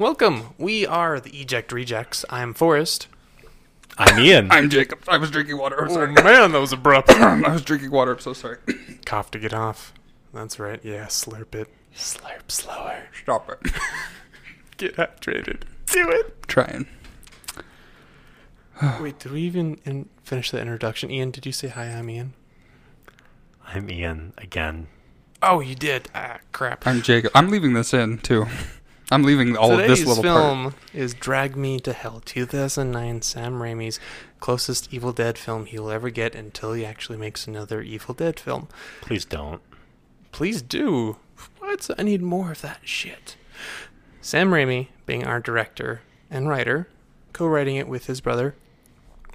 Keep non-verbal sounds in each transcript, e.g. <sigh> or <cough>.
Welcome. We are the Eject Rejects. I'm Forrest. I'm Ian. <laughs> I'm Jacob. I was drinking water. I'm sorry. man, that was abrupt. <clears throat> I was drinking water. I'm so sorry. <clears throat> Cough to get off. That's right. Yeah, slurp it. Slurp slower. Stop it. <laughs> Get hydrated. Do it. Trying. <sighs> Wait, did we even in- finish the introduction? Ian, did you say hi? I'm Ian. I'm Ian again. Oh, you did. Ah, crap. I'm Jacob. I'm leaving this in too. <laughs> I'm leaving all Today's of this little part. film is Drag Me to Hell, 2009 Sam Raimi's closest Evil Dead film he will ever get until he actually makes another Evil Dead film. Please don't. Please do. What? I need more of that shit. Sam Raimi, being our director and writer, co-writing it with his brother,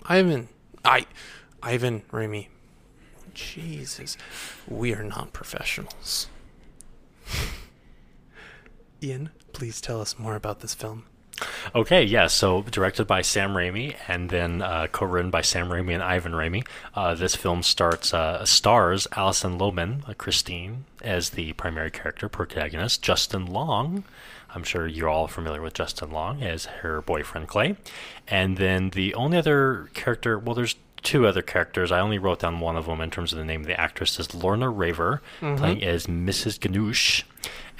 Ivan. I, Ivan Raimi. Jesus, we are not professionals. <laughs> Ian, please tell us more about this film. Okay, yeah. So directed by Sam Raimi and then uh, co-written by Sam Raimi and Ivan Raimi. Uh, this film starts uh, stars Alison Lohman, uh, Christine, as the primary character protagonist. Justin Long, I'm sure you're all familiar with Justin Long as her boyfriend Clay, and then the only other character. Well, there's two other characters. I only wrote down one of them in terms of the name of the actress is Lorna Raver, playing as Mrs. Ganush.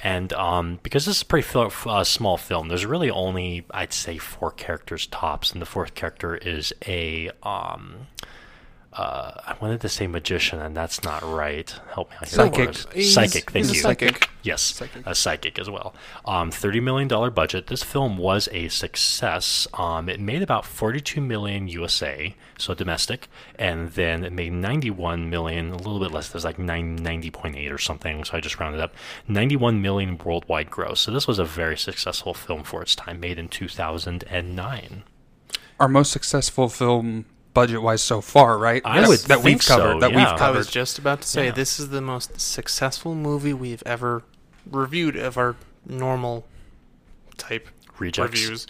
And um, because this is a pretty fil- uh, small film, there's really only I'd say four characters tops, and the fourth character is a um, uh, I wanted to say magician, and that's not right. Help me out here. Psychic. Psychic. Thank you. psychic. Yes, Psychic. a psychic as well. Um, Thirty million dollar budget. This film was a success. Um, it made about forty-two million USA, so domestic, and then it made ninety-one million, a little bit less. There's like nine ninety point eight or something. So I just rounded up. Ninety-one million worldwide gross. So this was a very successful film for its time. Made in two thousand and nine. Our most successful film budget wise so far, right? I That- would that think we've so, covered. That yeah. we've I covered. was just about to say Yeah. this is the most successful movie we've ever reviewed of our normal type Rejects. reviews.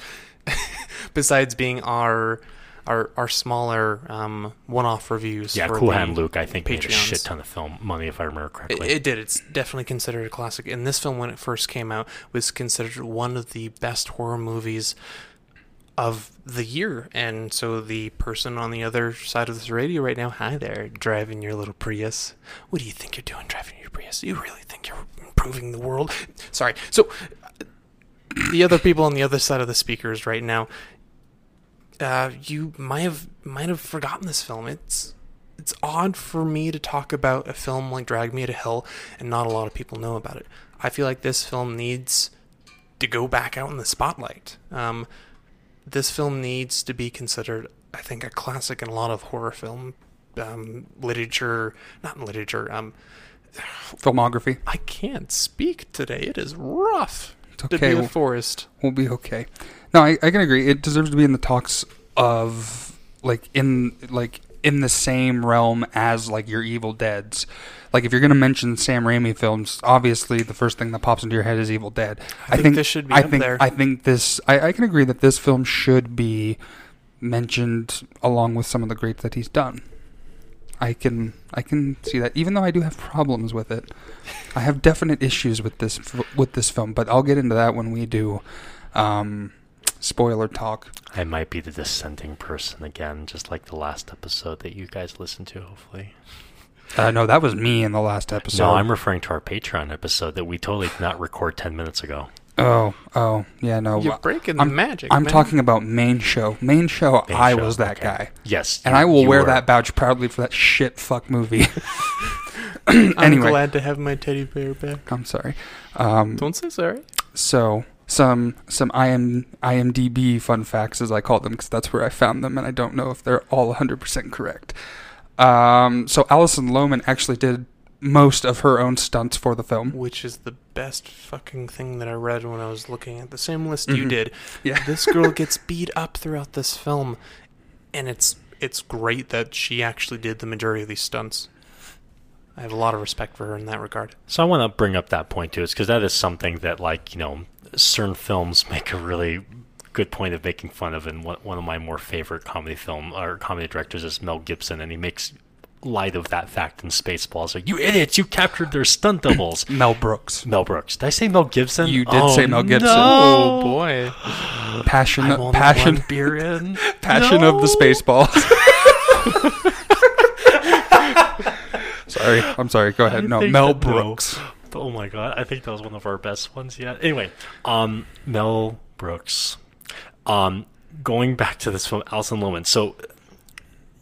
<laughs> Besides being our our our smaller um, one-off reviews. Yeah, for Cool Hand Luke, I think, made a shit ton of film money, if I remember It, correctly. it did. It's definitely considered a classic. And this film, when it first came out, was considered one of the best horror movies of the year. And so the person on the other side of this radio right now, hi there, driving your little Prius. What do you think you're doing driving your Prius? You really think you're improving the world? Sorry. So uh, the other people on the other side of the speakers right now, uh, you might have might have forgotten this film. It's it's odd for me to talk about a film like Drag Me to Hell and not a lot of people know about it. I feel like this film needs to go back out in the spotlight. Um, this film needs to be considered, I think, a classic in a lot of horror film um, literature. Not literature. Um, Filmography. I can't speak today. It is rough It's to okay. be a We'll, Forrest. we'll be okay. No, I, I can agree. It deserves to be in the talks of like in like in the same realm as like your Evil Dead's. Like if you're gonna mention Sam Raimi films, obviously the first thing that pops into your head is Evil Dead. I think this should be I up think there. I think this. I, I can agree that this film should be mentioned along with some of the greats that he's done. I can I can see that, even though I do have problems with it. I have definite issues with this with this film, but I'll get into that when we do um, spoiler talk. I might be the dissenting person again, just like the last episode that you guys listened to, hopefully. Uh, no, that was me in the last episode. no, I'm referring to our Patreon episode that we totally did not record 10 minutes ago. oh, oh, yeah, no. You're breaking I'm- the magic. I'm man. talking about main show. Main show. Main I show, was that okay. guy, Yes. and you- I will wear were. that badge proudly for that shit fuck movie. <laughs> <clears throat> I'm glad to have my teddy bear back. I'm sorry. Um, Don't say sorry. So some some IM, IMDb fun facts, as I call them, because that's where I found them, and I don't know if they're all 100% correct. Um, so Alison Lohman actually did most of her own stunts for the film. which is the best fucking thing that I read when I was looking at the same list you Mhm. did. Yeah. <laughs> This girl gets beat up throughout this film, and it's it's great that she actually did the majority of these stunts. I have a lot of respect for her in that regard. So I want to bring up that point too, is because that is something that, like, you know, certain films <laughs> make a really good point of making fun of. And one, one of my more favorite comedy film or comedy directors is Mel Gibson, and he makes light of that fact in Spaceballs. Like, you idiots, you captured their stunt <laughs> doubles. Mel Brooks. Mel Brooks. Did I say Mel Gibson? You did Oh, say Mel Gibson. Oh boy. Passion, I'm passion, beer in. <laughs> passion of the Spaceballs. <laughs> sorry, I'm sorry. Go ahead. I No, Mel that- no. Brooks. Oh my god, I think that was one of our best ones yet. Anyway, um, Mel Brooks. Um, going back to this film, Alison Lohman. So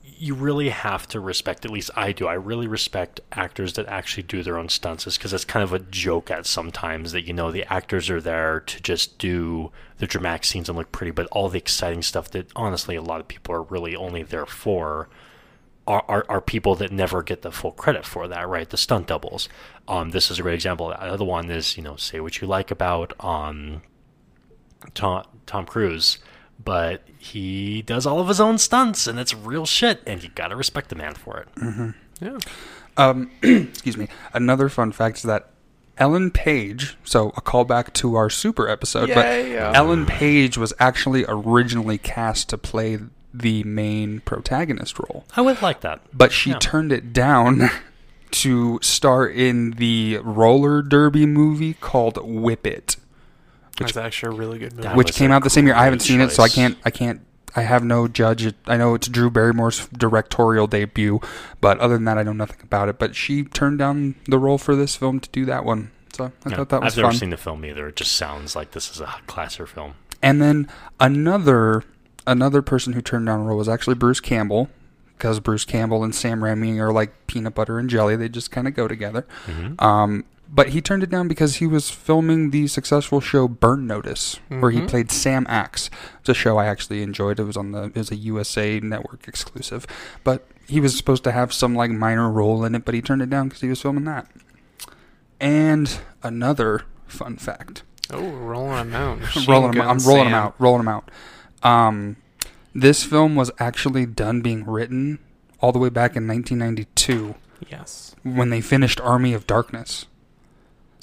you really have to respect. At least I do. I really respect actors that actually do their own stunts, because it's kind of a joke at sometimes that you know the actors are there to just do the dramatic scenes and look pretty, but all the exciting stuff that honestly a lot of people are really only there for are, are, are people that never get the full credit for that, right? The stunt doubles. Um, this is a great example. The other one is, you know, say what you like about um, Tom, Tom Cruise, but he does all of his own stunts, and it's real shit, and you gotta respect the man for it. Yeah. Um, <clears throat> excuse me. Another fun fact is that Ellen Page, so a callback to our super episode, but Yay. Ellen Page was actually originally cast to play the main protagonist role, I would like that. but she Yeah. turned it down <laughs> to star in the roller derby movie called Whip It, That's actually a really good movie. Which came out the same year. I haven't great seen it, so I can't. I can't. I have no judge. I know it's Drew Barrymore's directorial debut, but other than that, I know nothing about it. But she turned down the role for this film to do that one, so I Yeah. thought that was I've never fun. seen the film either. It just sounds like this is a classer film. And then another another person who turned down a role was actually Bruce Campbell, because Bruce Campbell and Sam Raimi are like peanut butter and jelly. They just kind of go together. hmm Um, but he turned it down because he was filming the successful show Burn Notice, where he Mhm. played Sam Axe. It's a show I actually enjoyed. It was on the it was a USA Network exclusive, but he was supposed to have some like minor role in it, but he turned it down because he was filming that. And another fun fact: Oh, rolling them out. <laughs> I'm rolling them. Out. I'm rolling them out. Rolling them out. Um, this film was actually done being written all the way back in 1992 Yes. when they finished Army of Darkness.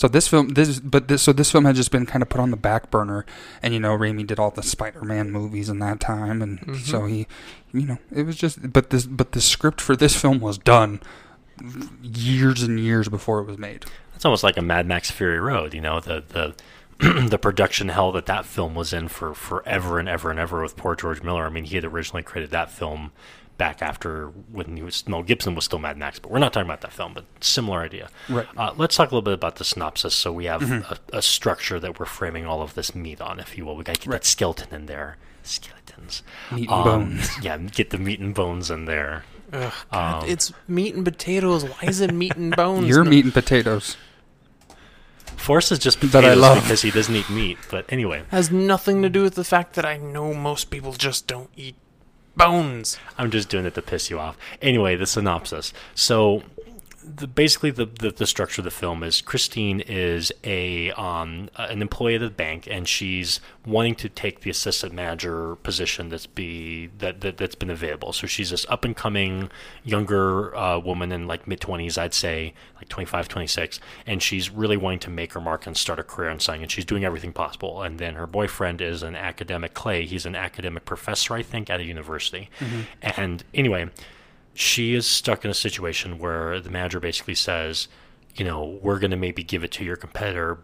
So this film, this but this so this film had just been kind of put on the back burner, and you know Raimi did all the Spider-Man movies in that time, and Mhm. so he, you know, it was just but this but the script for this film was done years and years before it was made. It's almost like a Mad Max Fury Road, you know, the the <clears throat> the production hell that that film was in for forever and ever and ever with poor George Miller. I mean, he had originally created that film back after when he was Mel Gibson was still Mad Max, but we're not talking about that film, but similar idea. Right. Uh, let's talk a little bit about the synopsis. So we have Mhm. a, a structure that we're framing all of this meat on, if you will. We got to get Right. that skeleton in there. Skeletons. Meat and Um, bones. <laughs> Yeah, get the meat and bones in there. Ugh, God, Um, it's meat and potatoes. Why is it meat and <laughs> bones? Your No- meat and potatoes. Forrest is just That I love. because he doesn't eat meat. But anyway, has nothing to do with the fact that I know most people just don't eat bones. I'm just doing it to piss you off. Anyway, the synopsis. So, the, basically, the, the the structure of the film is Christine is a um an employee at the bank, and she's wanting to take the assistant manager position that's be that, that that's been available. So she's this up and coming younger uh, woman in like mid 20s, I'd say, like 25, 26, and she's really wanting to make her mark and start a career in something, and she's doing everything possible. And then her boyfriend is an academic Clay. He's an academic professor, I think, at a university. And anyway, she is stuck in a situation where the manager basically says, you know, we're going to maybe give it to your competitor.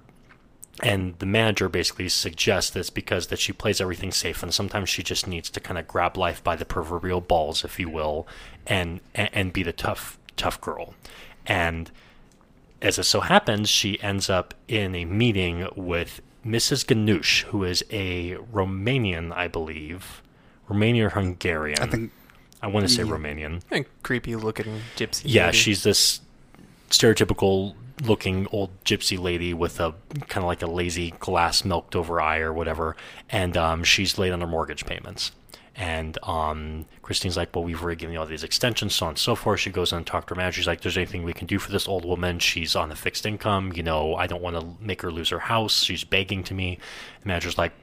And the manager basically suggests this because that she plays everything safe, and sometimes she just needs to kind of grab life by the proverbial balls, if you will, and and, be the tough tough girl. And as it so happens, she ends up in a meeting with Mrs. Ganush, who is a Romanian, I believe, Romanian or Hungarian. I think I want to say Romanian. A creepy looking gypsy. Yeah, lady. she's this stereotypical looking old gypsy lady with a kind of like a lazy glass milked over eye or whatever, and um, she's late on her mortgage payments. And um, Christine's like, well, we've already given you all these extensions, so on and so forth. She goes on to talk to her manager. She's like, there's anything we can do for this old woman? She's on a fixed income. You know, I don't want to make her lose her house. She's begging to me. The manager's like,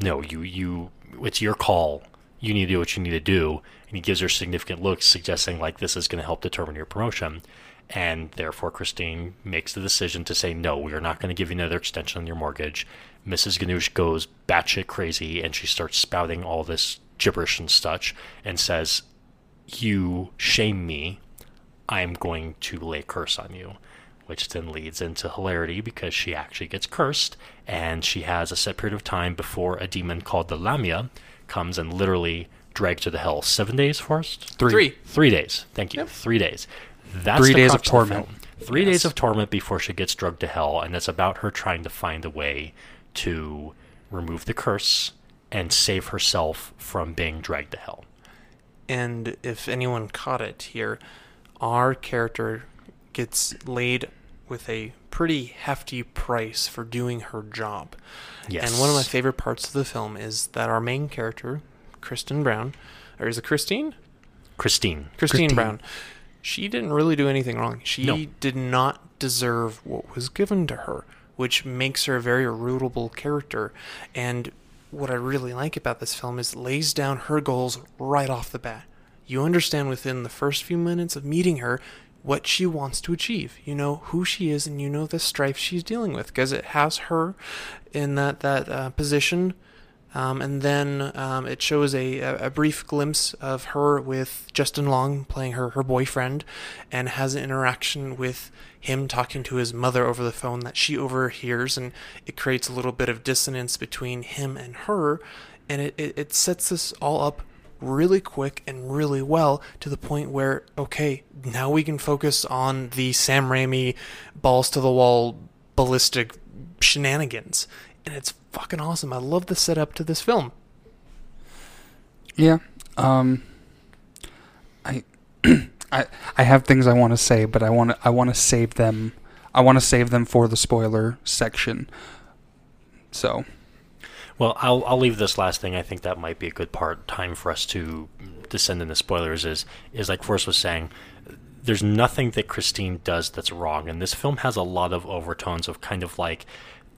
no, you, you, it's your call. You need to do what you need to do. And he gives her significant looks, suggesting like this is going to help determine your promotion. And therefore, Christine makes the decision to say, no, we are not going to give you another extension on your mortgage. Mrs. Ganush goes batshit crazy and she starts spouting all this gibberish and such and says, You shame me. I'm going to lay a curse on you. Which then leads into hilarity because she actually gets cursed and she has a set period of time before a demon called the Lamia comes and literally drags to the hell. Seven days, Forrest? Three. Three. Three days. Thank you. Yep. Three days. That's Three the days of torment. film. Three Yes. days of torment before she gets drugged to hell, and it's about her trying to find a way to remove the curse and save herself from being dragged to hell. And if anyone caught it here, our character gets laid with a pretty hefty price for doing her job. Yes. And one of my favorite parts of the film is that our main character, Kristen Brown, or is it Christine? Christine. Christine, Christine. Brown. She didn't really do anything wrong. She No. did not deserve what was given to her, which makes her a very rootable character. And what I really like about this film is it lays down her goals right off the bat. You understand within the first few minutes of meeting her what she wants to achieve. You know who she is, and you know the strife she's dealing with because it has her in that that uh, position um, and then um, it shows a, a brief glimpse of her with Justin Long playing her, her boyfriend and has an interaction with him talking to his mother over the phone that she overhears. And it creates a little bit of dissonance between him and her. And it, it, it sets this all up really quick and really well to the point where, okay, now we can focus on the Sam Raimi balls to the wall ballistic shenanigans. And it's fucking awesome. I love the setup to this film. Yeah. Um. I, <clears throat> I, I have things I want to say, but I want to I want to save them. I want to save them for the spoiler section. So Well, I'll I'll leave this last thing. I think that might be a good part time for us to descend into spoilers. Is is like Forrest was saying, there's nothing that Christine does that's wrong, and this film has a lot of overtones of kind of like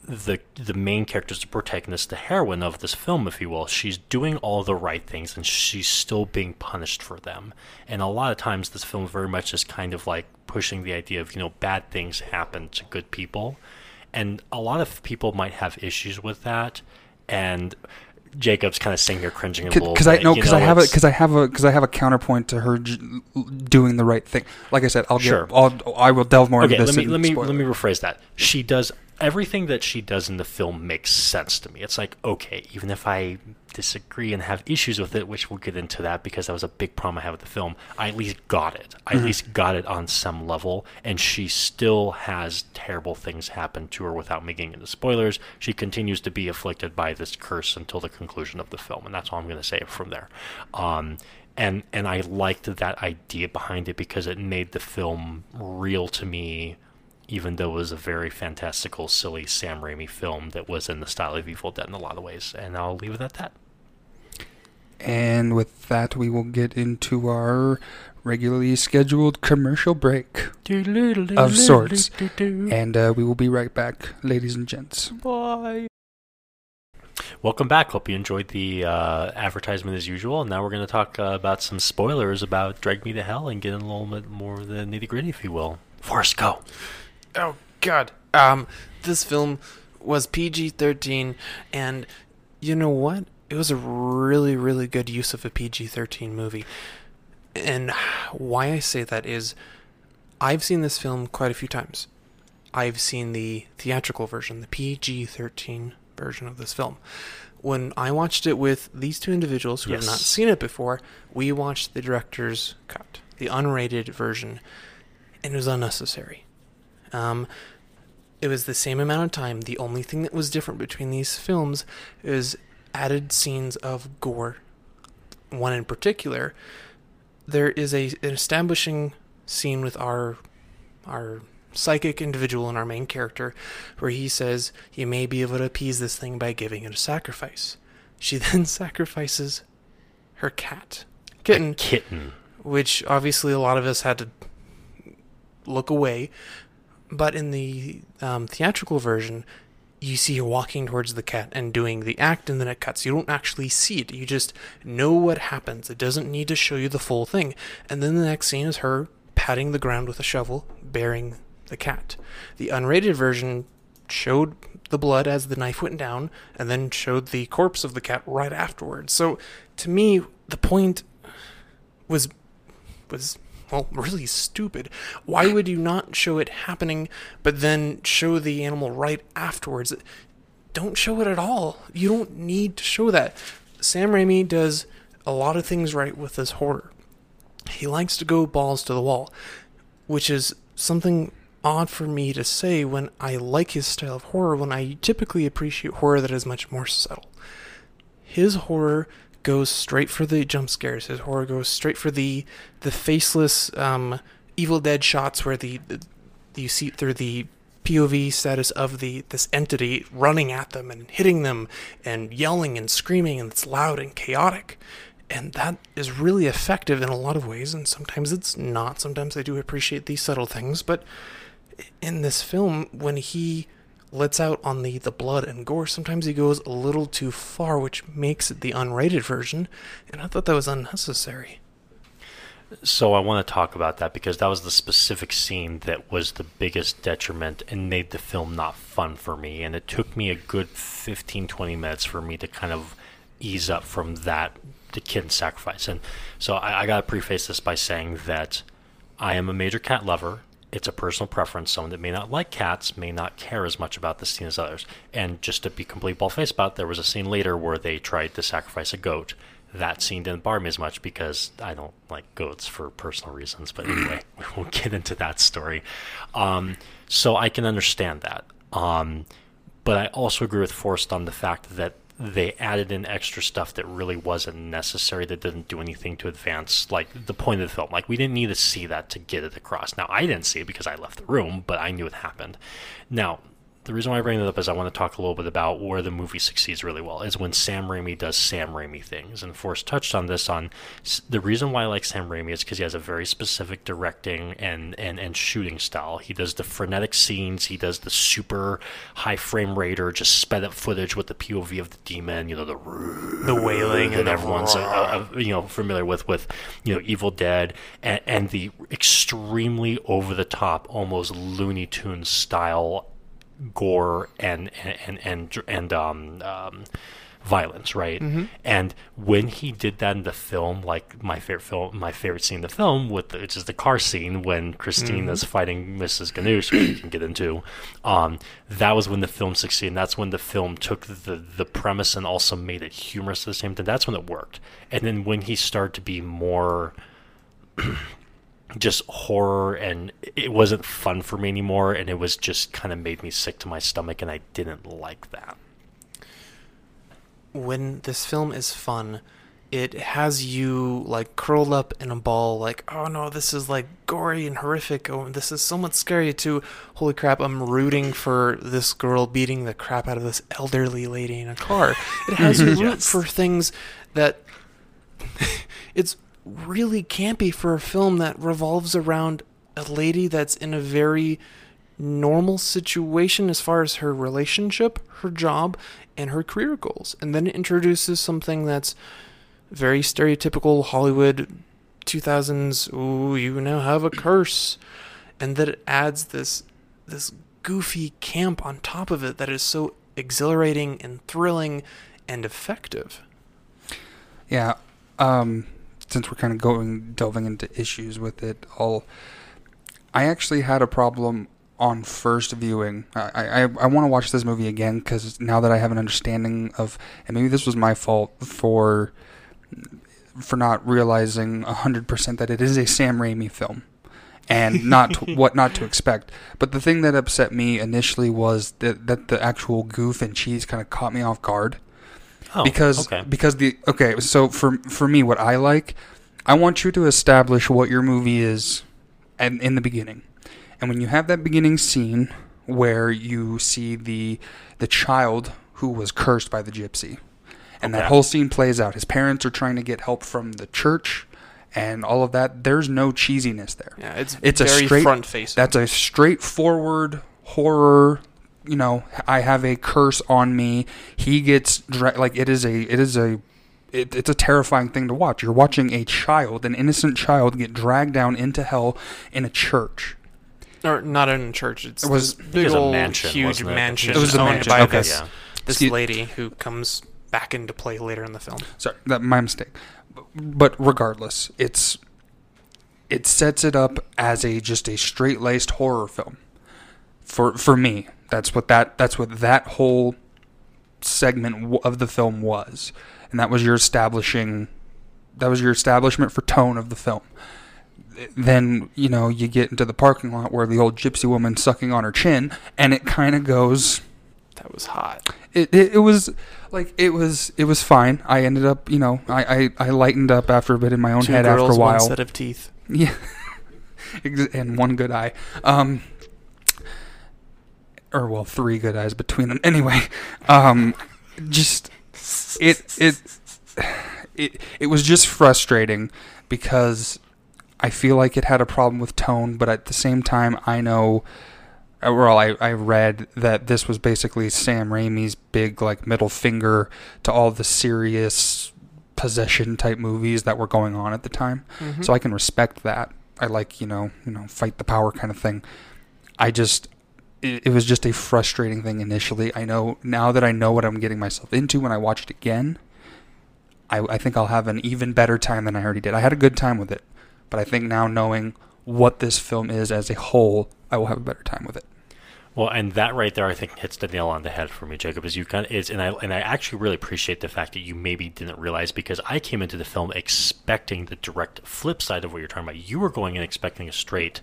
the the main character's the protagonist, the heroine of this film, if you will. She's doing all the right things, and she's still being punished for them. And a lot of times, this film very much is kind of like pushing the idea of you know bad things happen to good people, and a lot of people might have issues with that. And Jacob's kind of sitting here cringing a little because I bit, no because I have a because I have a because I have a counterpoint to her j- doing the right thing. Like I said, I'll Sure. get I'll I will delve more okay into this. let me let me spoiler. let me rephrase that she does everything that she does in the film makes sense to me. It's like okay even if i disagree and have issues with it which we'll get into that because that was a big problem i had with the film i at least got it. I at least got it on some level and she still has terrible things happen to her without making into spoilers. She continues to be afflicted by this curse until the conclusion of the film and that's all i'm going to say from there. Um, and and I liked that idea behind it because it made the film real to me, even though it was a very fantastical, silly Sam Raimi film that was in the style of Evil Dead in a lot of ways. And I'll leave it at that. And with that, we will get into our regularly scheduled commercial break, Of sorts. and uh, we will be right back, ladies and gents. Bye. Welcome back. Hope you enjoyed the uh, advertisement as usual. And now we're going to talk uh, about some spoilers about Drag Me to Hell and get in a little bit more of the nitty gritty, if you will. Forrest, go. Oh God. Um, this film was PG-13, and you know what? It was a really, really good use of a PG-13 movie. And why I say that is, I've seen this film quite a few times. I've seen the theatrical version, the PG-13 version of this film. When I watched it with these two individuals who have not seen it before, we watched the director's cut, the unrated version, and it was unnecessary. Um, it was the same amount of time. The only thing that was different between these films is added scenes of gore. One in particular, there is a an establishing scene with our our psychic individual and our main character where he says you may be able to appease this thing by giving it a sacrifice. She <laughs> then sacrifices her cat, kitten, A kitten. which obviously a lot of us had to look away. But in the um, theatrical version, you see her walking towards the cat and doing the act, and then it cuts. You don't actually see it. You just know what happens. It doesn't need to show you the full thing. And then the next scene is her patting the ground with a shovel, burying the cat. The unrated version showed the blood as the knife went down, and then showed the corpse of the cat right afterwards. So, to me, the point was was well, really stupid. Why would you not show it happening, but then show the animal right afterwards? Don't show it at all. You don't need to show that. Sam Raimi does a lot of things right with this horror. He likes to go balls to the wall, which is something odd for me to say when I like his style of horror, when I typically appreciate horror that is much more subtle. His horror goes straight for the jump scares. His horror goes straight for the the faceless um, Evil Dead shots where the, the you see through the POV status of the this entity running at them and hitting them and yelling and screaming and it's loud and chaotic. And that is really effective in a lot of ways, and sometimes it's not. Sometimes I do appreciate these subtle things, but in this film, when he lets out on the, the blood and gore, sometimes he goes a little too far, which makes it the unrated version, and I thought that was unnecessary. So I want to talk about that because that was the specific scene that was the biggest detriment and made the film not fun for me. And it took me a good 15, 20 minutes for me to kind of ease up from that, the kid sacrifice. And so I, I got to preface this by saying that I am a major cat lover it's a personal preference. Someone that may not like cats may not care as much about the scene as others. And just to be completely bald-faced about there was a scene later where they tried to sacrifice a goat. That scene didn't bother me as much because I don't like goats for personal reasons. But anyway, <laughs> we won't get into that story. Um, so I can understand that. Um, but I also agree with Forrest on the fact that they added in extra stuff that really wasn't necessary that didn't do anything to advance like the point of the film. Like we didn't need to see that to get it across. Now i didn't see it because i left the room but i knew it happened. Now the reason why I bring that up is I want to talk a little bit about where the movie succeeds really well is when Sam Raimi does Sam Raimi things. And Forrest touched on this on the reason why I like Sam Raimi is because he has a very specific directing and, and, and shooting style. He does the frenetic scenes, he does the super high frame rate or just sped up footage with the POV of the demon, you know, the the wailing that everyone's uh, uh, you know familiar with with you know Evil Dead and, and the extremely over the top, almost Looney Tunes style gore and and and and um, um, violence, right? Mm-hmm. And when he did that in the film, like my favorite film, my favorite scene in the film, with the, which is the car scene when Christina's mm-hmm. fighting Mrs. Ganush, which we can get into. Um, that was when the film succeeded. And that's when the film took the the premise and also made it humorous at the same time. That's when it worked. And then when he started to be more <clears throat> just horror and it wasn't fun for me anymore and it was just kind of made me sick to my stomach and I didn't like that. When this film is fun, it has you like curled up in a ball like oh no this is like gory and horrific oh this is somewhat scary too holy crap i'm rooting for this girl beating the crap out of this elderly lady in a car it has <laughs> you root yes. for things that <laughs> it's really campy for a film that revolves around a lady that's in a very normal situation as far as her relationship, her job, and her career goals. And then it introduces something that's very stereotypical Hollywood 2000s, ooh, you now have a curse. And that it adds this this goofy camp on top of it that is so exhilarating and thrilling and effective. Yeah. Um since we're kind of going delving into issues with it all, I actually had a problem on first viewing. I I, I want to watch this movie again because now that I have an understanding of, and maybe this was my fault for for not realizing hundred percent that it is a Sam Raimi film and not to, <laughs> what not to expect. But the thing that upset me initially was that that the actual goof and cheese kind of caught me off guard. Oh, because okay. because the okay, so for for me, what I like, I want you to establish what your movie is, and in the beginning, and when you have that beginning scene where you see the the child who was cursed by the gypsy, and okay. that whole scene plays out. His parents are trying to get help from the church and all of that. There's no cheesiness there. Yeah, it's it's a straight front face. That's a straightforward horror you know, I have a curse on me. He gets dra- like it is a it is a it, it's a terrifying thing to watch. You're watching a child, an innocent child, get dragged down into hell in a church. Or not in a church. It's it was big old mansion, huge it? mansion. It was a owned mansion. by okay. this, yeah. this lady who comes back into play later in the film. Sorry, that my mistake. But regardless, it's it sets it up as a just a straight laced horror film. For for me, that's what that that's what that whole segment of the film was, and that was your establishing. That was your establishment for tone of the film. Then you know you get into the parking lot where the old gypsy woman sucking on her chin, and it kind of goes That was hot. it, it, it was like it was it was fine. I ended up, you know, I, I, I lightened up after a bit in my own Two head girls, after a while. one set of teeth. <laughs> Yeah, and one good eye. Um, or well, three good eyes between them. Anyway, um, just it it it it was just frustrating because I feel like it had a problem with tone, but at the same time, I know. uh, Well, I, I read that this was basically Sam Raimi's big like middle finger to all the serious possession type movies that were going on at the time. Mhm. So I can respect that. I like, you know, you know, fight the power kind of thing. I just it, was just a frustrating thing initially. I know now that I know what I'm getting myself into when I watch it again, I, I think I'll have an even better time than I already did. I had a good time with it, but I think now knowing what this film is as a whole, I will have a better time with it. Well, and that right there, I think hits the nail on the head for me, Jacob. Is you kind of is, and I and I actually really appreciate the fact that you maybe didn't realize because I came into the film expecting the direct flip side of what you're talking about. You were going in expecting a straight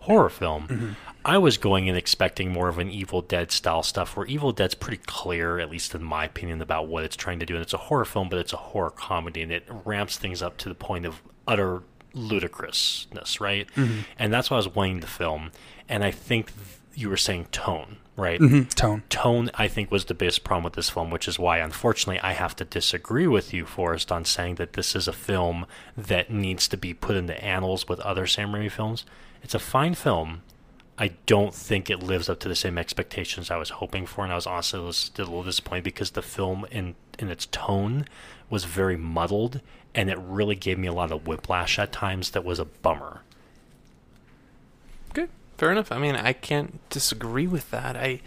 horror film. I was going in expecting more of an Evil Dead style stuff, where Evil Dead's pretty clear, at least in my opinion, about what it's trying to do. And it's a horror film, but it's a horror comedy, and it ramps things up to the point of utter ludicrousness, right? And that's why I was wanting the film. And I think th- you were saying tone, right? Mhm, Tone. tone I think was the biggest problem with this film, which is why unfortunately I have to disagree with you, Forrest, on saying that this is a film that needs to be put in the annals with other Sam Raimi films. It's a fine film. I don't think it lives up to the same expectations I was hoping for, and I was honestly a little- disappointed because the film in in its tone was very muddled, and it really gave me a lot of whiplash at times. That was a bummer. Okay, fair enough. I mean, I can't disagree with that. I,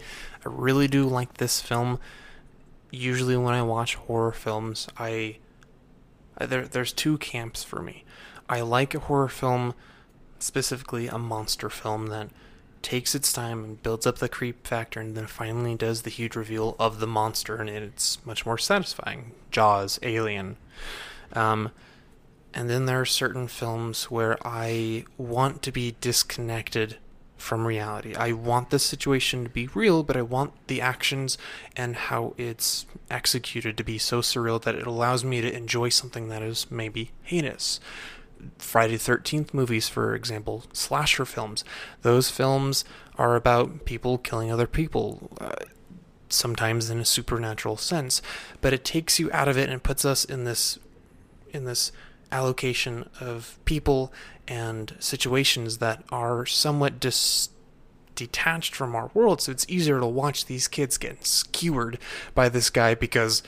I really do like this film. Usually, when I watch horror films, I, I there there's two camps for me. I like a horror film, specifically a monster film that takes its time and builds up the creep factor, and then finally does the huge reveal of the monster, and it's much more satisfying. Jaws, Alien. Um, and then there are certain films where I want to be disconnected from reality. I want the situation to be real, but I want the actions and how it's executed to be so surreal that it allows me to enjoy something that is maybe heinous. Friday the 13th movies, for example, slasher films. Those films are about people killing other people. Uh, sometimes in a supernatural sense but it takes you out of it and puts us in this in this allocation of people and situations that are somewhat dis- detached from our world. So it's easier to watch these kids getting skewered by this guy because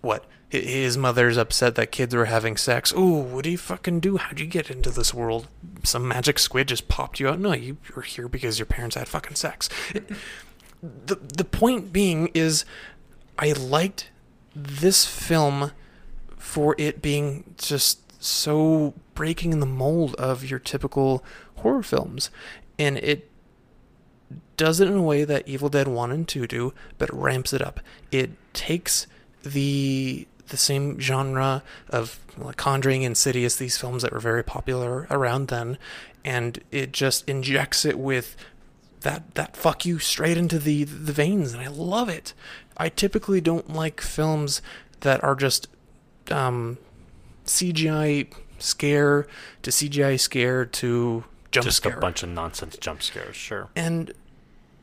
what? Hi- His mother's upset that kids were having sex. Oh, what do you fucking do? How'd you get into this world? Some magic squid just popped you out. No, you were here because your parents had fucking sex. <laughs> the the point being is I liked this film for it being just so breaking the mold of your typical horror films. And it does it in a way that Evil Dead 1 and 2 do, but ramps it up. It takes the the same genre of like Conjuring, Insidious, these films that were very popular around then, and it just injects it with that that fuck you straight into the the veins, and I love it. I typically don't like films that are just um, CGI scare to CGI scare to jump Just scare. a bunch of nonsense jump scares, sure. And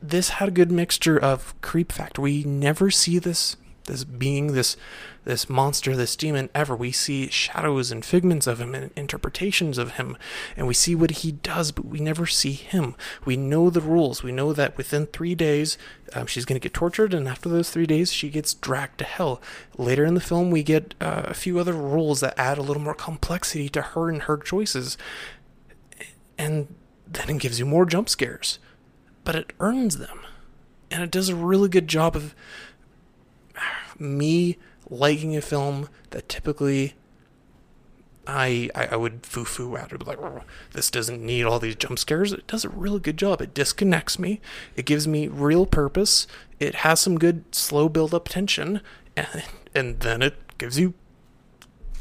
this had a good mixture of creep factor. We never see this this being this this monster, this demon ever. We see shadows and figments of him and interpretations of him, and we see what he does, but we never see him. We know the rules. We know that within three days, um, she's going to get tortured, and after those three days, she gets dragged to hell. Later in the film, we get uh, a few other rules that add a little more complexity to her and her choices, and then it gives you more jump scares but it earns them. And it does a really good job of me liking a film that typically I, I, I would foo foo at it, like, "Oh, this doesn't need all these jump scares. It does a really good job. It disconnects me, it gives me real purpose, it has some good slow build up tension, and, <laughs> and then it gives you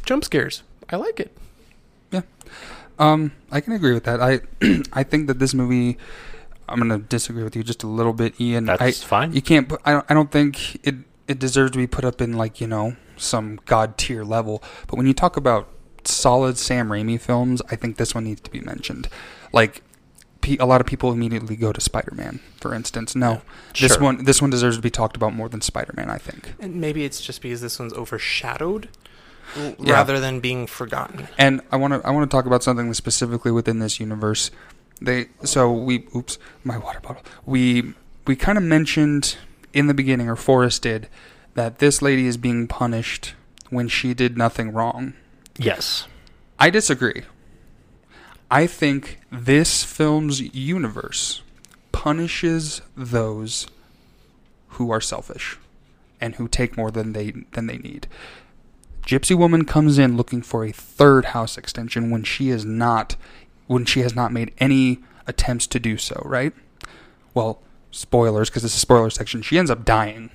jump scares. I like it. Yeah, um, I can agree with that. I <clears throat> I think that this movie. I'm gonna disagree with you just a little bit, Ian. That's I, fine. You can't. Put, I don't. I don't think it. It deserves to be put up in like you know some god tier level. But when you talk about solid Sam Raimi films, I think this one needs to be mentioned. Like, a lot of people immediately go to Spider Man, for instance. No, this Sure. one. This one deserves to be talked about more than Spider Man. I think. And maybe it's just because this one's overshadowed Yeah. rather than being forgotten. And I want to I want to talk about something specifically within this universe. They so we oops my water bottle. We we kind of mentioned in the beginning, or Forrest did, that this lady is being punished when she did nothing wrong. Yes. I disagree. I think this film's universe punishes those who are selfish and who take more than they than they need. Gypsy woman comes in looking for a third house extension when she is not when she has not made any attempts to do so, right? Well, spoilers because it's a spoiler section. She ends up dying.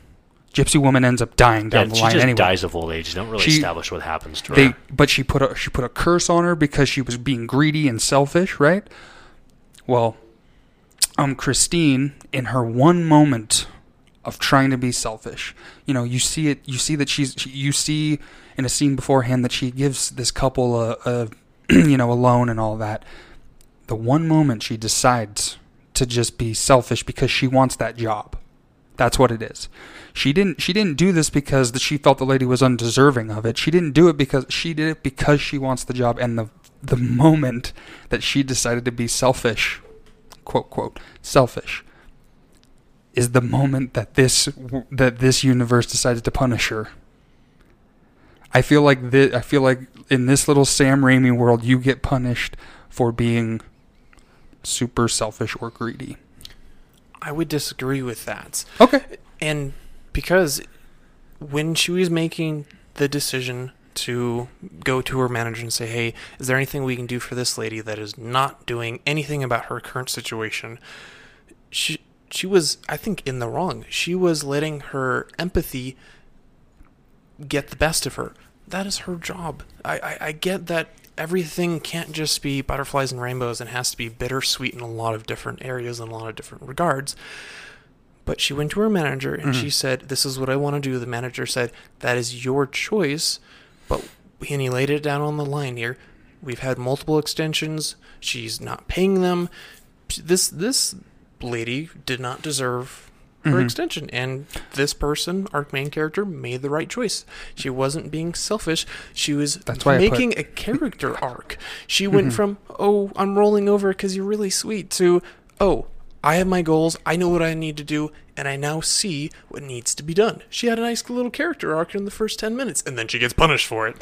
Gypsy woman ends up dying down yeah, the she just anyway. dies of old age. They don't really She- establish what happens to her. But she put a she put a curse on her because she was being greedy and selfish, right? Well, um, Christine, in her one moment of trying to be selfish, you know, you see it. You see that she's. She, you see in a scene beforehand that she gives this couple a, a <clears throat> you know, a loan and all that. The one moment she decides to just be selfish because she wants that job. That's what it is. She didn't she didn't do this because she felt the lady was undeserving of it. She didn't do it because she did it because she wants the job and the the moment that she decided to be selfish, quote quote, selfish is the moment that this that this universe decided to punish her. I feel like thi- I feel like in this little Sam Raimi world you get punished for being super selfish or greedy. I would disagree with that. Okay. And because when she was making the decision to go to her manager and say, "Hey, is there anything we can do for this lady that is not doing anything about her current situation?" She she was, I think, in the wrong. She was letting her empathy get the best of her. That is her job. I, I, I get that everything can't just be butterflies and rainbows and has to be bittersweet in a lot of different areas and a lot of different regards. But she went to her manager and she mm-hmm. said, This is what I want to do. The manager said, That is your choice. But, and he laid it down on the line here. We've had multiple extensions. She's not paying them. This, this lady did not deserve her Mhm. extension. And this person, our main character, made the right choice. She wasn't being selfish. She was That's why I put- making a character <laughs> arc. She went Mhm. from, oh, I'm rolling over because you're really sweet, to, oh, I have my goals. I know what I need to do. And I now see what needs to be done. She had a nice little character arc in the first 10 minutes, and then she gets punished for it.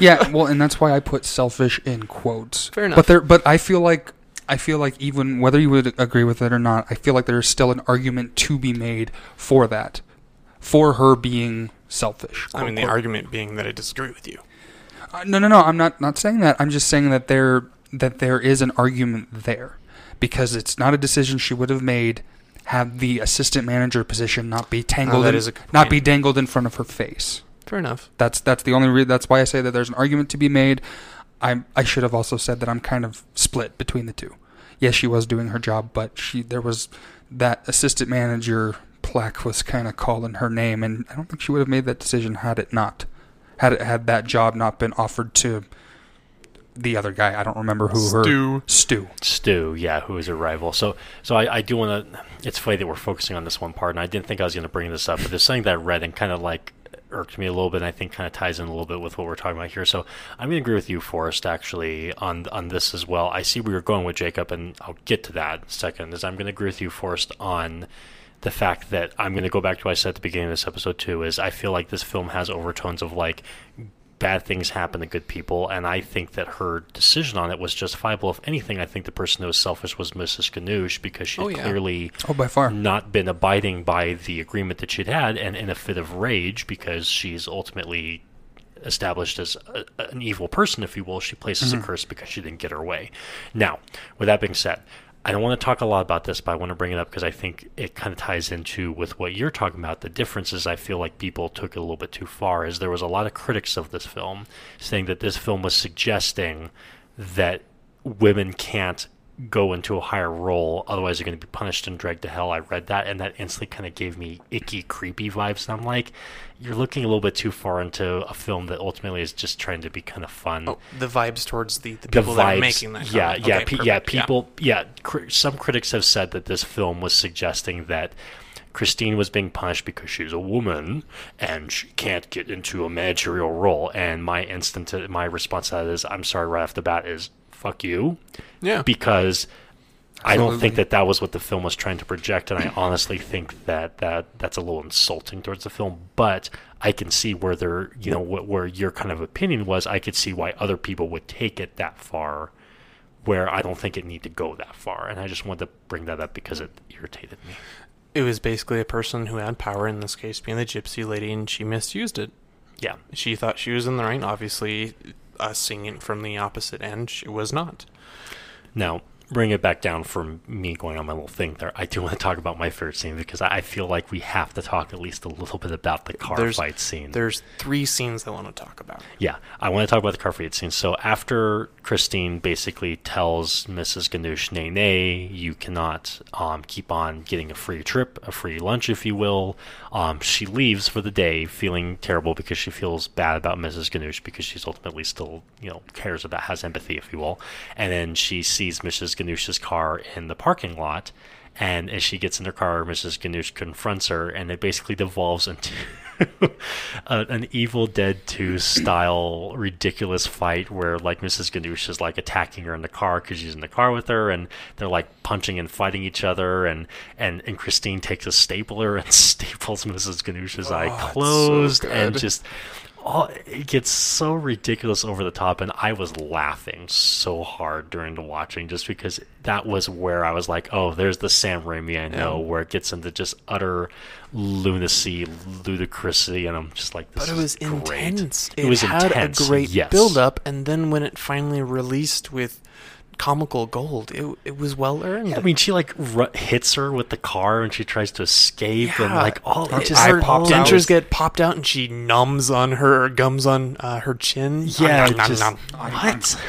yeah, <laughs> well, and that's why I put selfish in quotes. Fair enough. But there, but I feel like I feel like even whether you would agree with it or not, I feel like there is still an argument to be made for that, for her being selfish. I mean, the quote, argument being that I disagree with you. Uh, no, no, no. I'm not not saying that. I'm just saying that there that there is an argument there because it's not a decision she would have made had the assistant manager position not be tangled Oh, in, is a good not be dangled in front of her face. Fair enough. That's that's the only re- that's why I say that there's an argument to be made. I I should have also said that I'm kind of split between the two. Yes, she was doing her job, but she there was that assistant manager plaque was kind of calling her name, and I don't think she would have made that decision had it not had it had that job not been offered to the other guy. I don't remember who her Stu. Stu. Stu, yeah, who is a rival. So, so I, I do want to. It's funny that we're focusing on this one part, and I didn't think I was going to bring this up, but there's something that I read and kind of like irked me a little bit. And I think kind of ties in a little bit with what we're talking about here. So, I'm going to agree with you, Forrest, actually on on this as well. I see where you're going with Jacob, and I'll get to that in a second. Is I'm going to agree with you, Forrest, on the fact that I'm going to go back to what I said at the beginning of this episode too. Is I feel like this film has overtones of like bad things happen to good people, and I think that her decision on it was justifiable. If anything, I think the person who was selfish was Mrs. Ganush because she Oh, yeah. clearly Oh, by far. not been abiding by the agreement that she'd had, and in a fit of rage because she's ultimately established as a, an evil person, if you will. She places Mm-hmm. a curse because she didn't get her way. Now, with that being said, I don't want to talk a lot about this, but I want to bring it up because I think it kind of ties into with what you're talking about. The differences I feel like people took it a little bit too far. Is there was a lot of critics of this film saying that this film was suggesting that women can't go into a higher role, otherwise you're going to be punished and dragged to hell. I read that, and that instantly kind of gave me icky, creepy vibes. And I'm like, you're looking a little bit too far into a film that ultimately is just trying to be kind of fun Oh, the vibes towards the, the the people that are making that. yeah, comment. yeah, Okay, pe- yeah. People, yeah. cri- some critics have said that this film was suggesting that Christine was being punished because she's a woman and she can't get into a managerial role. And my instant, my response to that is, I'm sorry, right off the bat, is fuck you, Yeah. because. I don't think that that was what the film was trying to project, and I honestly think that, that that's a little insulting towards the film. But I can see where they're, you know, wh- where your kind of opinion was. I could see why other people would take it that far, where I don't think it need to go that far. And I just wanted to bring that up because it irritated me. It was basically a person who had power, in this case being the gypsy lady, and she misused it. Yeah, She thought she was in the right. Obviously, us seeing it from the opposite end, she was not. Now, bring it back down from me going on my little thing there. I do want to talk about my favorite scene because I feel like we have to talk at least a little bit about the car There's- fight scene. There's three scenes I want to talk about. Yeah, I want to talk about the car fight scene. So after Christine basically tells Mrs. Ganush, nay, nay, you cannot um, keep on getting a free trip, a free lunch, if you will, um, she leaves for the day feeling terrible because she feels bad about Mrs. Ganush because she's ultimately still, you know, cares about, has empathy, if you will. And then she sees Mrs. Ganush's car in the parking lot. And as she gets in her car, Mrs. Ganush confronts her, and it basically devolves into <laughs> a, an Evil Dead 2 style ridiculous fight where, like, Mrs. Ganush is like attacking her in the car because she's in the car with her, and they're like punching and fighting each other, and and and Christine takes a stapler and <laughs> staples Mrs. Ganush's eye Oh, so closed, and just. Oh, it gets so ridiculous over the top, and I was laughing so hard during the watching just because that was where I was like, "Oh, there's the Sam Raimi I know," Yeah. where it gets into just utter lunacy, ludicrousy, and I'm just like, "This But it was is great." intense. It was had intense, a great yes. build up, and then when it finally released with comical gold, it it was well earned. I mean, she like ru- hits her with the car, and she tries to escape, and like all Her it just eye her pops out. dentures get popped out, and she numbs on her gums on uh, her chin. yeah, Nom, nom, just nom. what?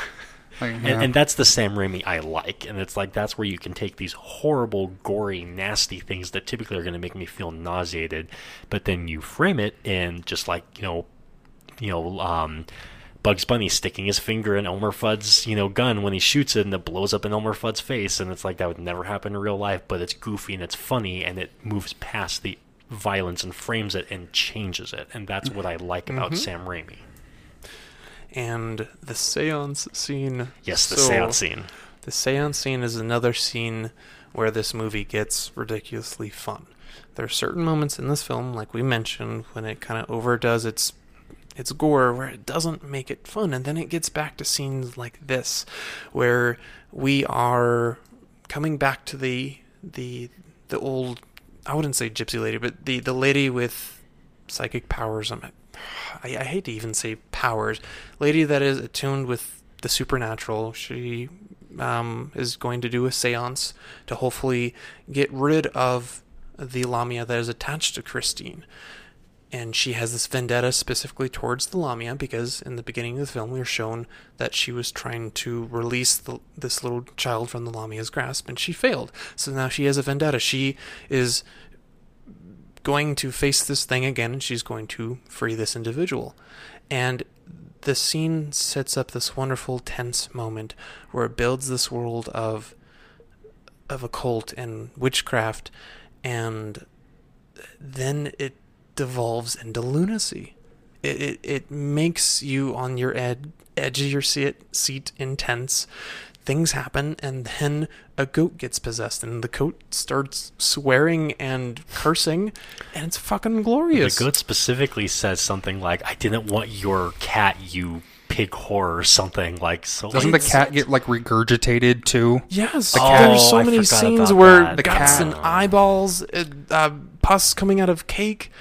Like, And, and that's the Sam Raimi I like, and it's like that's where you can take these horrible, gory, nasty things that typically are going to make me feel nauseated, but then you frame it in just like you know, you know, um, Bugs Bunny sticking his finger in Elmer Fudd's you know gun when he shoots it, and it blows up in Elmer Fudd's face, and it's like that would never happen in real life, but it's goofy and it's funny, and it moves past the violence and frames it and changes it, and that's what I like about mm-hmm. Sam Raimi. And the seance scene. Yes, the so- seance scene. The seance scene is another scene where this movie gets ridiculously fun. There are certain moments in this film, like we mentioned, when it kind of overdoes its its gore, where it doesn't make it fun, and then it gets back to scenes like this, where we are coming back to the the the old I wouldn't say gypsy lady, but the the lady with psychic powers. I'm, I, I hate to even say powers. Lady that is attuned with the supernatural. She um, is going to do a seance to hopefully get rid of the Lamia that is attached to Christine. And she has this vendetta specifically towards the Lamia because in the beginning of the film we are shown that she was trying to release the, this little child from the Lamia's grasp and she failed. So now she has a vendetta. She is going to face this thing again and she's going to free this individual. And the scene sets up this wonderful tense moment where it builds this world of of occult and witchcraft and then it devolves into lunacy. It, it, it makes you on your ed- edge of your seat, seat intense. Things happen, and then a goat gets possessed, and the goat starts swearing and cursing, and it's fucking glorious. The goat specifically says something like, "I didn't want your cat, you pig whore," or something like so. Doesn't the cat get like regurgitated too? Yes, The cat- there's so Oh, I many scenes where that. the The guts cat- and eyeballs, uh, uh, pus coming out of cake.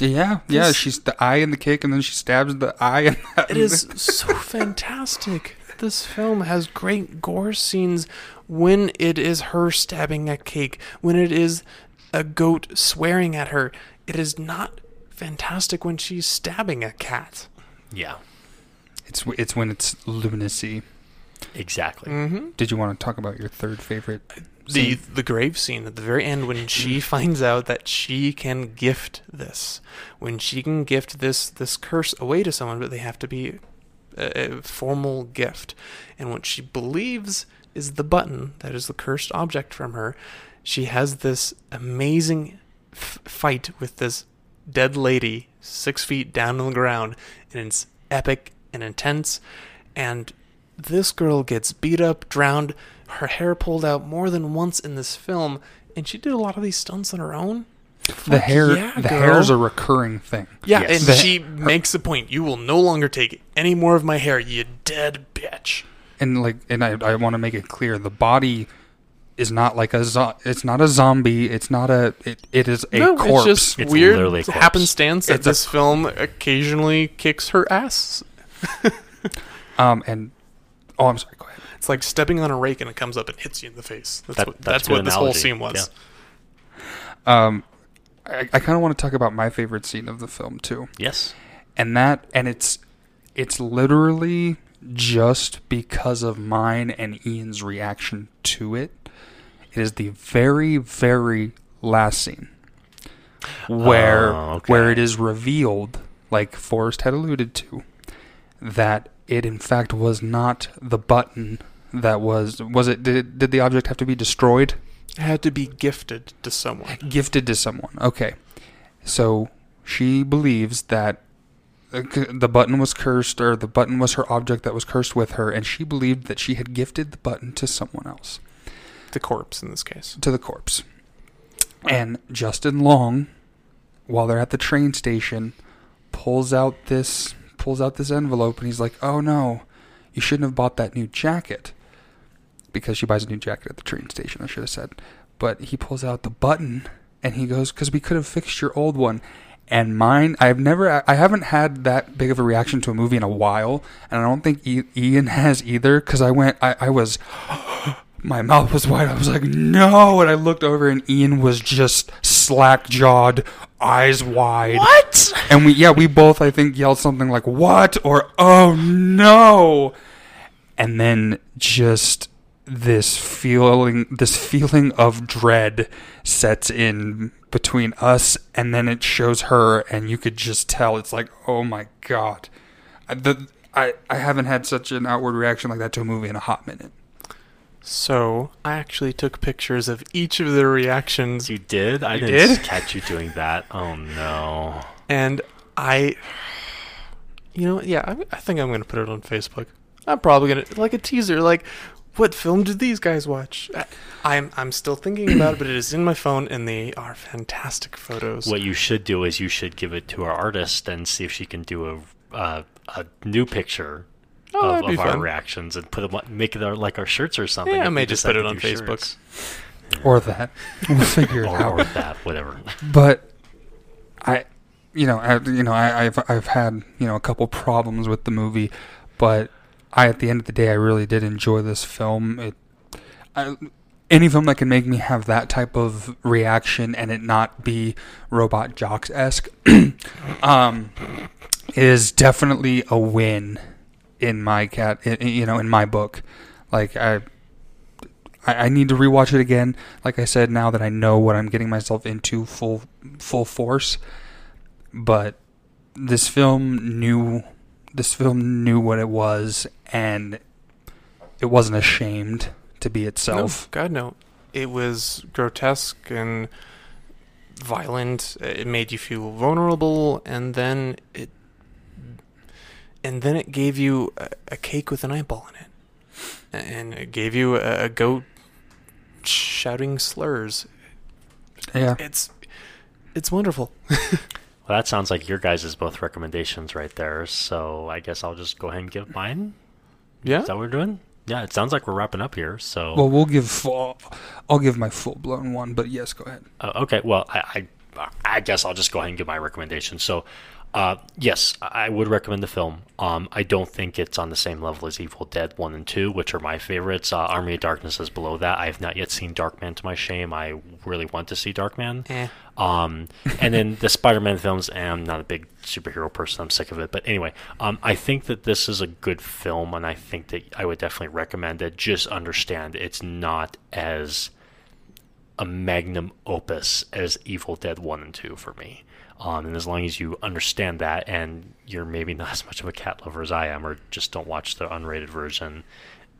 Yeah, yeah. This- She's the eye in the kick, and then she stabs the eye. In that. It is <laughs> so fantastic. This film has great gore scenes when it is her stabbing a cake, when it is a goat swearing at her. It is not fantastic when she's stabbing a cat. Yeah, It's it's when it's lunacy. exactly. Mm-hmm. Did you want to talk about your third favorite? The scene? the grave scene at the very end when she <clears throat> finds out that she can gift this, when she can gift this this curse away to someone, but they have to be a, a formal gift, and what she believes is the button that is the cursed object from her. She has this amazing f- fight with this dead lady six feet down on the ground, and it's epic and intense. And this girl gets beat up, drowned, her hair pulled out more than once in this film, and she did a lot of these stunts on her own. the Fuck hair. yeah, the girl. hair's a recurring thing. Yeah, Yes. and The- she makes the point: you will no longer take any more of my hair, you dead bitch. and like and I, I want to make it clear the body is not like a zo- it's not a zombie it's not a it, it is a no, corpse it's just It's weird literally a corpse. happenstance that It's a- this film occasionally kicks her ass. <laughs> um and oh i'm sorry go ahead It's like stepping on a rake and it comes up and hits you in the face. That's That- what that's that's, a good what this whole scene was. um i, I kind of want to talk about my favorite scene of the film too Yes. and that and it's it's literally just because of mine and ian's reaction to it it is the very very last scene where Oh, okay. where it is revealed like forrest had alluded to that it in fact was not the button that was was it did, did the object have to be destroyed It had to be gifted to someone. gifted to someone. Okay. So she believes that uh, the button was cursed, or the button was her object that was cursed with her, and she believed that she had gifted the button to someone else, The corpse in this case. to the corpse. And Justin Long, while they're at the train station, pulls out this pulls out this envelope, and he's like, "Oh no, you shouldn't have bought that new jacket." Because she buys a new jacket at the train station, I should have said. But he pulls out the button and he goes, "Because we could have fixed your old one." And mine, I've never, I haven't had that big of a reaction to a movie in a while, and I don't think Ian has either. Because I went, I, I was, my mouth was wide. I was like, "No!" And I looked over, and Ian was just slack jawed, eyes wide. What? And we, yeah, we both, I think, yelled something like "What?" or "Oh no!" And then just this feeling, this feeling of dread sets in between us, and then it shows her, and you could just tell it's like, "Oh my god!" I, the, I, I haven't had such an outward reaction like that to a movie in a hot minute. So I actually took pictures of each of their reactions, You did? I You didn't did? catch you doing that. Oh no. and I, you know, yeah, I, I think I'm gonna put it on Facebook. I'm probably gonna like a teaser, like. What film did these guys watch? I- I'm I'm still thinking about it, but it is in my phone, and they are fantastic photos. What you should do is you should give it to our artist and see if she can do a uh, a new picture Oh, of, of our fun. reactions and put them make it our, like our shirts or something. Yeah, I may just put it on do Facebook. shirts. Or that. <laughs> We'll figure it or, out. or that, whatever. but I, you know, I, you know, I, I've I've had you know a couple problems with the movie, but I at the end of the day I really did enjoy this film. It, I, any film that can make me have that type of reaction and it not be Robot Jox esque, <clears throat> um, is definitely a win in my cat. You know, in my book, like I. I I need to rewatch it again. Like I said, now that I know what I'm getting myself into full full force, but this film knew this film knew what it was, and it wasn't ashamed to be itself. No, God no. It was grotesque and violent. It made you feel vulnerable, and then it, and then it gave you a, a cake with an eyeball in it, and it gave you a, a goat shouting slurs. Yeah, It's, it's wonderful. <laughs> Well, that sounds like your guys' both recommendations right there. So I guess I'll just go ahead and give mine. Yeah. Is that what we're doing? Yeah, it sounds like we're wrapping up here. So Well, we'll give full. I'll give my full blown one, but yes, go ahead. Uh, okay, well, I, I guess I'll just go ahead and give my recommendation. So, uh, yes, I would recommend the film. Um, I don't think it's on the same level as Evil Dead 1 and 2, which are my favorites. Uh, Army of Darkness is below that. I have not yet seen Darkman to my shame. I really want to see Darkman. Eh. Um, and then the Spider-Man films, and I'm not a big superhero person. I'm sick of it. But anyway, um, I think that this is a good film, and I think that I would definitely recommend it. Just understand it's not as a magnum opus as Evil Dead 1 and 2 for me. Um, and as long as you understand that and you're maybe not <laughs> as much of a cat lover as I am, or just don't watch the unrated version,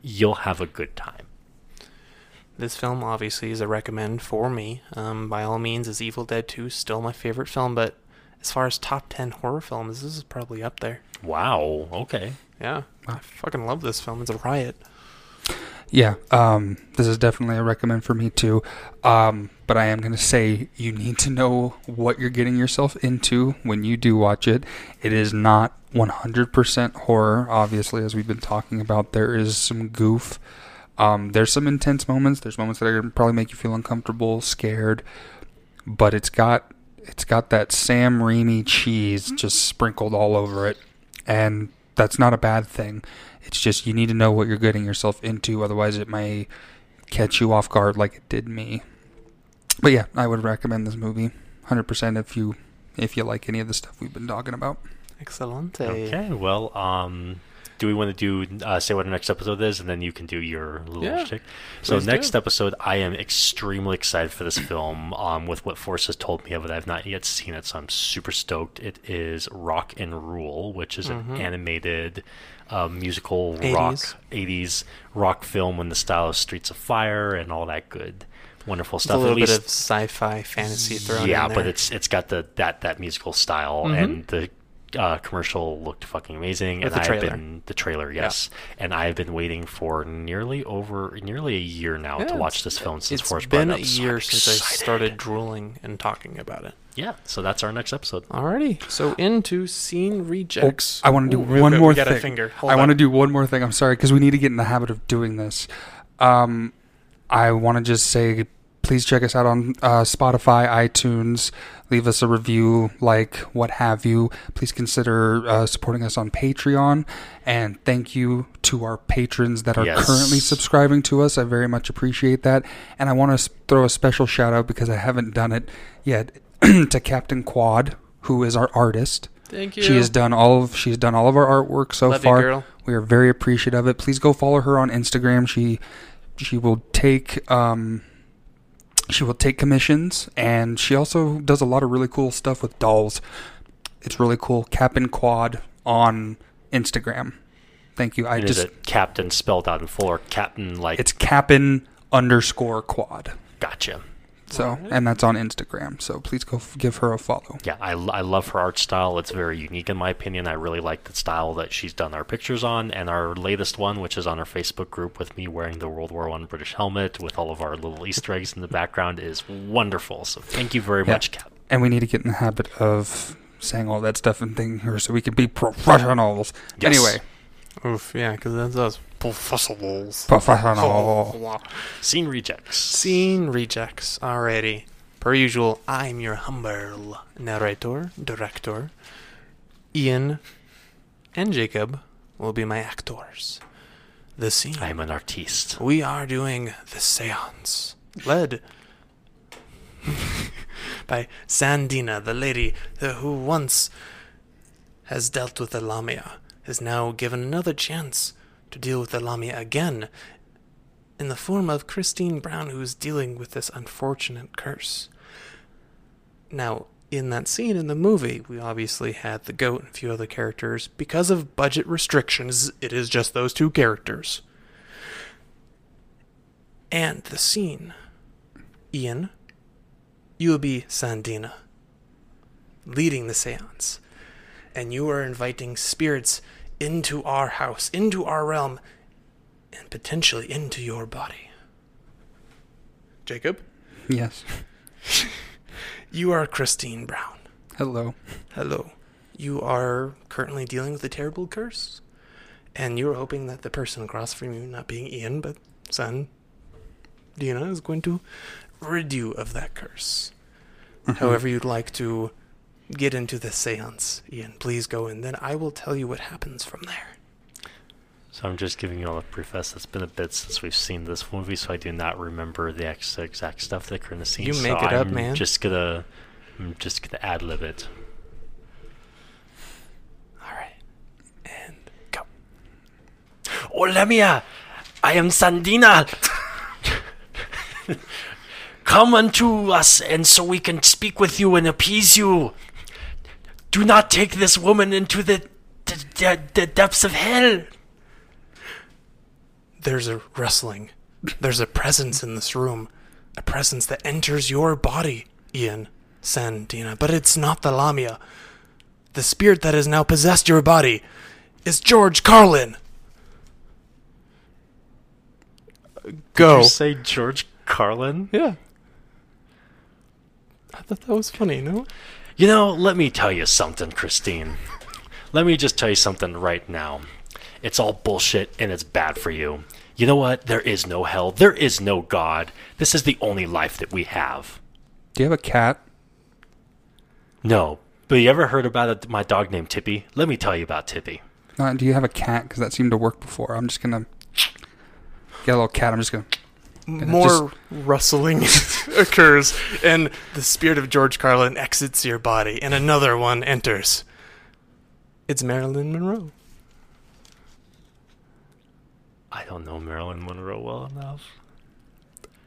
you'll have a good time. This film obviously is a recommend for me. Um, by all means, is Evil Dead 2 still my favorite film? But as far as top 10 horror films, this is probably up there. Wow. Okay. Yeah, I fucking love this film. It's a riot. Yeah, um, this is definitely a recommend for me too. Um, but I am going to say you need to know what you're getting yourself into when you do watch it. It is not 100% horror, obviously, as we've been talking about. There is some goof. Um, there's some intense moments. There's moments that are going to probably make you feel uncomfortable, scared. But it's got it's got that Sam Raimi cheese just sprinkled all over it, and that's not a bad thing. It's just you need to know what you're getting yourself into, otherwise it may catch you off guard like it did me. But yeah, I would recommend this movie 100% if you if you like any of the stuff we've been talking about. Excellent. Okay. Well, um, do we want to do uh, say what our next episode is, and then you can do your little Yeah, shtick? So next do. episode, I am extremely excited for this film. Um, with what Forrest has told me of it, I've not yet seen it, so I'm super stoked. It is Rock and Rule, which is an animated uh, musical rock 80s. 80s rock film in the style of Streets of Fire and all that good, wonderful stuff. a little bit of sci-fi fantasy thrown yeah, in there. but it's it's got the that that musical style Mhm. and the uh, commercial looked fucking amazing. With and I've been the trailer, yes, and I've been waiting for nearly over nearly a year now Yeah, to watch this film since it's Forrest brought been it a up. so year I'm since I started drooling and talking about it. Yeah, so that's our next episode. Alrighty, so into scene rejects. I want to do Ooh, one quick, more we got thing. A finger. Hold I want to do one more thing. I'm sorry because we need to get in the habit of doing this. Um, I want to just say, please check us out on uh, Spotify, iTunes. Leave us a review, like what have you. Please consider uh, supporting us on Patreon. And thank you to our patrons that are Yes. currently subscribing to us. I very much appreciate that. And I want to throw a special shout out because I haven't done it yet <clears throat> to Captain Quad, who is our artist. Thank you. She has done all of she's done all of our artwork so Love you, far. girl. We are very appreciative of it. Please go follow her on Instagram. She she will take um she will take commissions and she also does a lot of really cool stuff with dolls. It's really cool. Captain Quad on Instagram. Thank you. I And just is it Captain spelled out in full or Captain like? it's Cap'n underscore Quad. gotcha. So Alright. and that's on Instagram. So please go f- give her a follow. Yeah, I, I love her art style. It's very unique in my opinion. I really like the style that she's done our pictures on, and our latest one, which is on our Facebook group with me wearing the World War One British helmet with all of our little Easter eggs in the background, is wonderful. So thank you very Yeah. much, Cap. And we need to get in the habit of saying all that stuff and thing here so we can be professionals. Yes. Anyway, Oof, yeah, because that's us professionals. professional. Oh, scene rejects. Scene rejects. Alrighty. Per usual, I'm your humble narrator, director. Ian and Jacob will be my actors. The scene. I'm an artiste. We are doing the seance, led <laughs> by San Dena, the lady who once has dealt with the Lamia, is now given another chance to deal with the Lamia again, in the form of Christine Brown, who is dealing with this unfortunate curse. Now, in that scene in the movie, we obviously had the goat and a few other characters. Because of budget restrictions, it is just those two characters. And the scene. Ian, you will be San Dena, leading the seance. And you are inviting spirits into our house, into our realm, and potentially into your body. Jacob, Yes. <laughs> you are Christine Brown. Hello. Hello. You are currently dealing with a terrible curse, and you're hoping that the person across from you, not being Ian, but son, Dina, is going to rid you of that curse. Mm-hmm. However, you'd like to get into the seance, Ian, please go in. Then I will tell you what happens from there. So I'm just giving you all a preface. It's been a bit since we've seen this movie, so I do not remember the ex- exact stuff that occurred in the scene. You so make it up, I'm man. Just gonna, I'm just gonna ad lib it. All right. And go. Oh, Lamia, I am San Dena. <laughs> Come unto us, and so we can speak with you and appease you. Do not take this woman into the the, the, the depths of hell. There's a rustling. There's a presence in this room. A presence that enters your body, Ian San Dena. But it's not the Lamia. The spirit that has now possessed your body is George Carlin. Go. Did you say George Carlin? Yeah. I thought that was funny, no? You know, let me tell you something, Christine. Let me just tell you something right now. It's all bullshit and it's bad for you. You know what? There is no hell. There is no God. This is the only life that we have. Do you have a cat? No. But you ever heard about a, my dog named Tippy? Let me tell you about Tippy. Uh, do you have a cat? Because that seemed to work before. I'm just gonna get a little cat. I'm just gonna. More rustling <laughs> occurs, and the spirit of George Carlin exits your body, and another one enters. It's Marilyn Monroe. I don't know Marilyn Monroe well enough.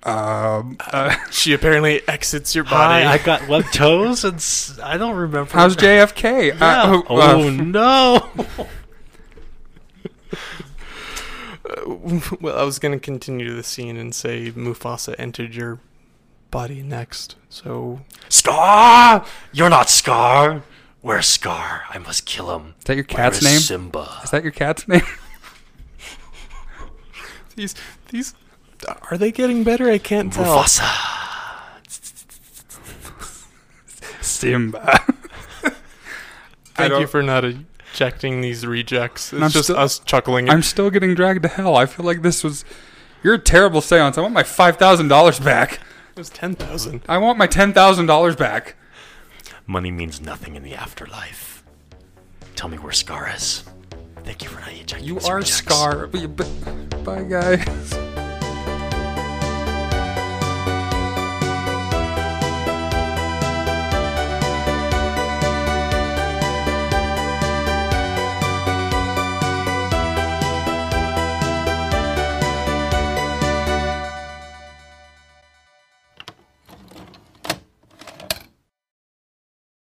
Um, uh, She apparently exits your Hi, body. I got webbed toes and s- I don't remember. how's JFK? Yeah. Uh, oh uh, no! <laughs> <laughs> well, I was going to continue the scene and say Mufasa entered your body next. So Scar! You're not Scar. Where's Scar? I must kill him. is that your cat's is name? Simba. Is that your cat's name? <laughs> these these are they getting better? I can't tell. Mufasa. Simba. <laughs> Thank you don't- for not ejecting these rejects. It's I'm just still- us chuckling. I'm still getting dragged to hell. I feel like this was. You're a terrible seance. I want my five thousand dollars back. it was ten thousand. I want my ten thousand dollars back. Money means nothing in the afterlife. Tell me where Scar is. Thank you for not ejecting You are rejects. Scar. But- but- Bye, guys.